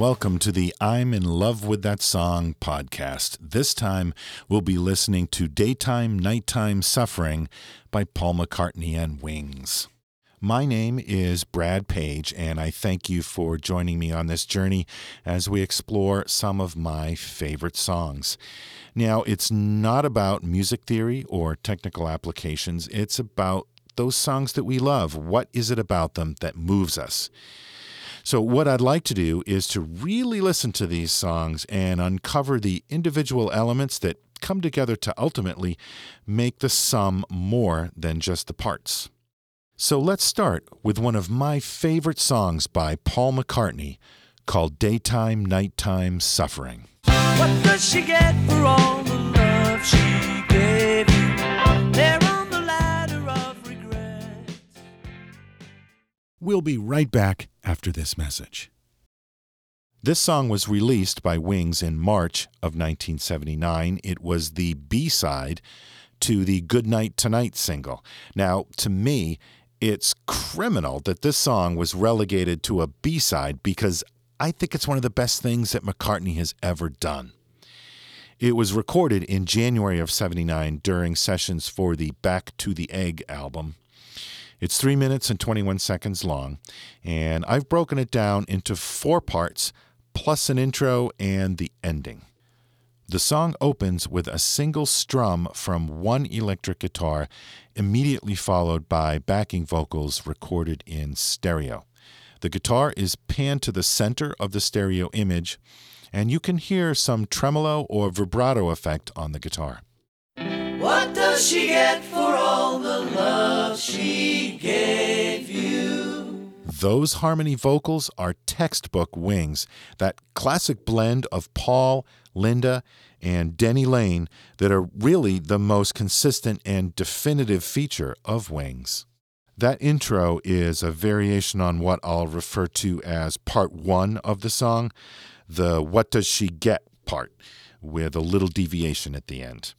welcome to the I'm in Love with That Song podcast. This time we'll be listening to Daytime, Nighttime Suffering by Paul McCartney and Wings. My name is Brad Page, and I thank you for joining me on this journey as we explore some of my favorite songs. Now, it's not about music theory or technical applications, it's about those songs that we love. What is it about them that moves us? So, what I'd like to do is to really listen to these songs and uncover the individual elements that come together to ultimately make the sum more than just the parts. So let's start with one of my favorite songs by Paul McCartney called Daytime, Nighttime Suffering. What does she get for all the love she We'll be right back after this message. This song was released by Wings in March of 1979. It was the B side to the Goodnight Tonight single. Now, to me, it's criminal that this song was relegated to a B side because I think it's one of the best things that McCartney has ever done. It was recorded in January of 79 during sessions for the Back to the Egg album. It's 3 minutes and 21 seconds long, and I've broken it down into four parts, plus an intro and the ending. The song opens with a single strum from one electric guitar, immediately followed by backing vocals recorded in stereo. The guitar is panned to the center of the stereo image, and you can hear some tremolo or vibrato effect on the guitar. Does she get for all the love she gave you? Those harmony vocals are textbook wings, that classic blend of Paul, Linda, and Denny Laine that are really the most consistent and definitive feature of Wings. That intro is a variation on what I'll refer to as part one of the song, the What Does She Get part, with a little deviation at the end.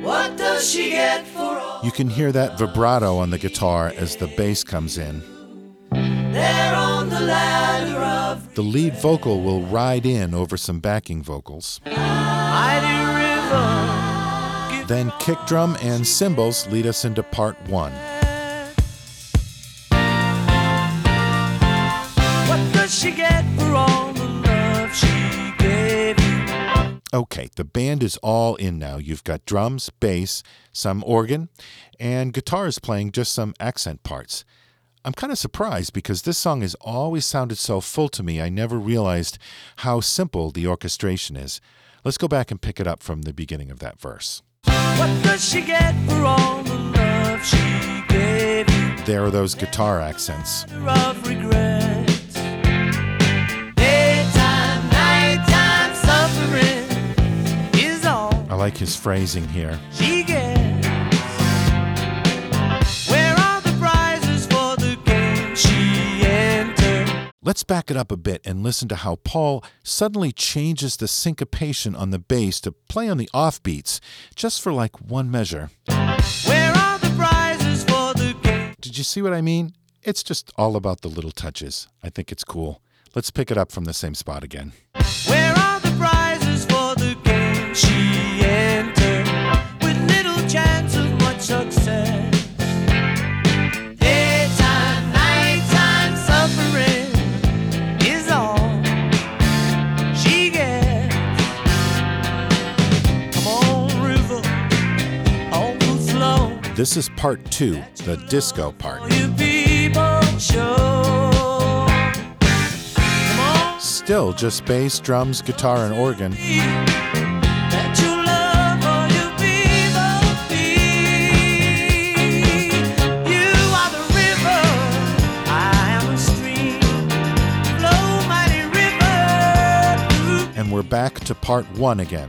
What does she get for all You can hear that vibrato on the guitar as the bass comes in. the ladder of The lead vocal will ride in over some backing vocals. river? Then kick drum and cymbals lead us into part one. What does she get Okay, the band is all in now. You've got drums, bass, some organ, and guitar is playing just some accent parts. I'm kind of surprised because this song has always sounded so full to me, I never realized how simple the orchestration is. Let's go back and pick it up from the beginning of that verse. What does she get for all the love she gave you? There are those guitar accents. Like his phrasing here. she gets. Where are the prizes for the game she entered? Let's back it up a bit and listen to how Paul suddenly changes the syncopation on the bass to play on the offbeats, just for like one measure. Where are the prizes for the game? Did you see what I mean? It's just all about the little touches. I think it's cool. Let's pick it up from the same spot again. Where This is part two, the disco part. Still just bass, drums, guitar, and organ. And we're back to part one again.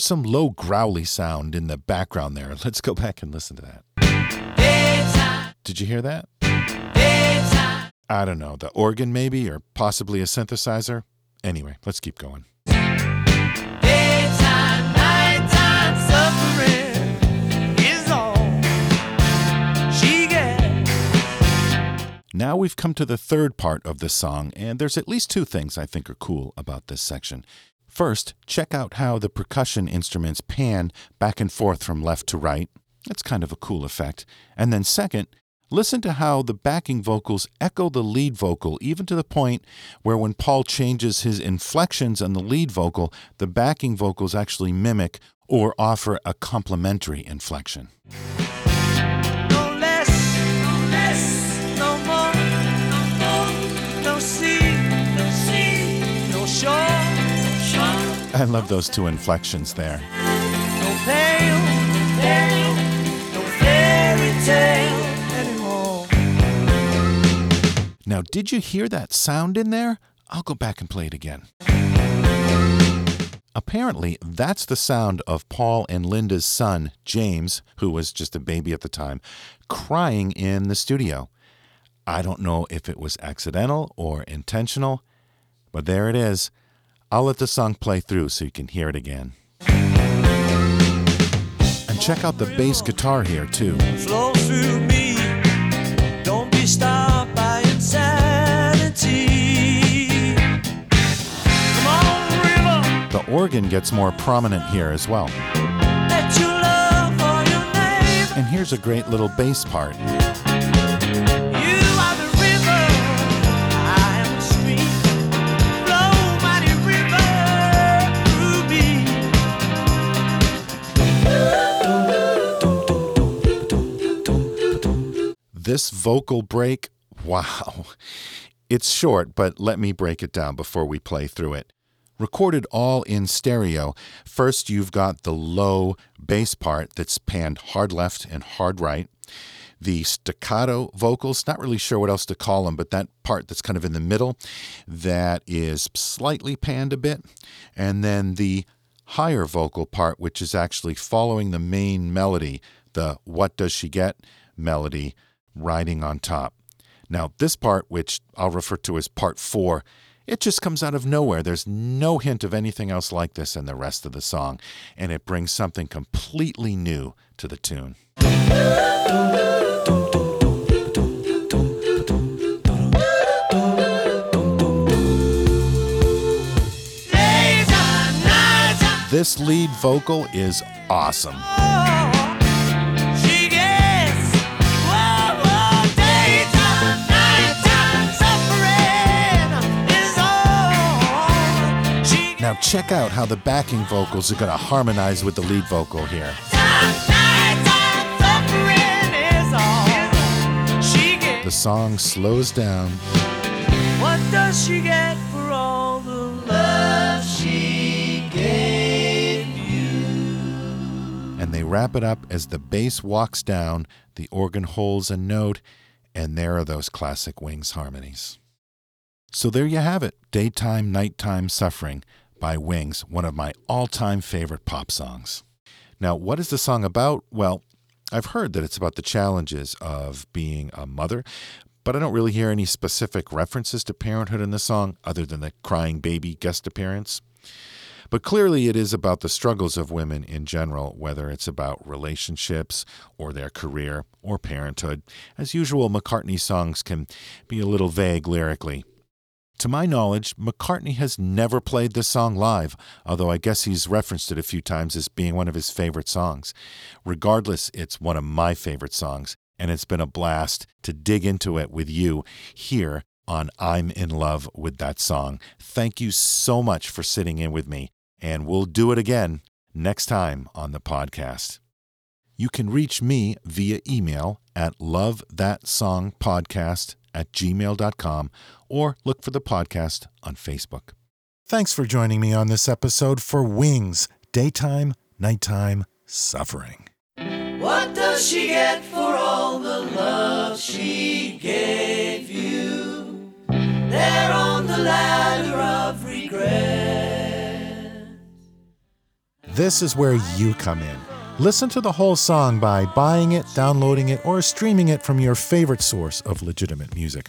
There's some low growly sound in the background there. Let's go back and listen to that. Did you hear that? I don't know, the organ maybe, or possibly a synthesizer. Anyway, let's keep going. Now we've come to the third part of the song, and there's at least two things I think are cool about this section. First, check out how the percussion instruments pan back and forth from left to right. That's kind of a cool effect. And then, second, listen to how the backing vocals echo the lead vocal, even to the point where when Paul changes his inflections on the lead vocal, the backing vocals actually mimic or offer a complementary inflection. No less, no less, no more, I love those two inflections there. no pale, pale, no fairy tale anymore. Now, did you hear that sound in there? I'll go back and play it again. Apparently, that's the sound of Paul and Linda's son, James, who was just a baby at the time, crying in the studio. I don't know if it was accidental or intentional, but there it is. I'll let the song play through so you can hear it again. And check out the bass guitar here, too. Flow through me, don't be stopped by insanity. Come on, river. The organ gets more prominent here as well. Let your love for your name. And here's a great little bass part. This vocal break, wow. It's short, but let me break it down before we play through it. Recorded all in stereo, first you've got the low bass part that's panned hard left and hard right. The staccato vocals, not really sure what else to call them, but that part that's kind of in the middle, that is slightly panned a bit. And then the higher vocal part, which is actually following the main melody, the What Does She Get melody, riding on top. Now, this part, which I'll refer to as part four, it just comes out of nowhere. There's no hint of anything else like this in the rest of the song, and it brings something completely new to the tune. This lead vocal is awesome. Now, check out how the backing vocals are going to harmonize with the lead vocal here. gets nighttime, suffering is all. She The song slows down, what does she get for all the love she gave you? and they wrap it up as the bass walks down, the organ holds a note, and there are those classic Wings harmonies. So there you have it Daytime, Nighttime Suffering by Wings, one of my all time favorite pop songs. Now, what is the song about? Well, I've heard that it's about the challenges of being a mother, but I don't really hear any specific references to parenthood in the song other than the crying baby guest appearance. But clearly, it is about the struggles of women in general, whether it's about relationships or their career or parenthood. As usual, McCartney songs can be a little vague lyrically. To my knowledge, McCartney has never played this song live, although I guess he's referenced it a few times as being one of his favorite songs. Regardless, it's one of my favorite songs, and it's been a blast to dig into it with you here on I'm in Love with That Song. Thank you so much for sitting in with me, and we'll do it again next time on the podcast. You can reach me via email at lovethatsongpodcast at gmail.com or look for the podcast on Facebook. Thanks for joining me on this episode for Wings Daytime, Nighttime Suffering. What does she get for all the love she gave you? There on the ladder of regret. This is where you come in. Listen to the whole song by buying it, downloading it, or streaming it from your favorite source of legitimate music.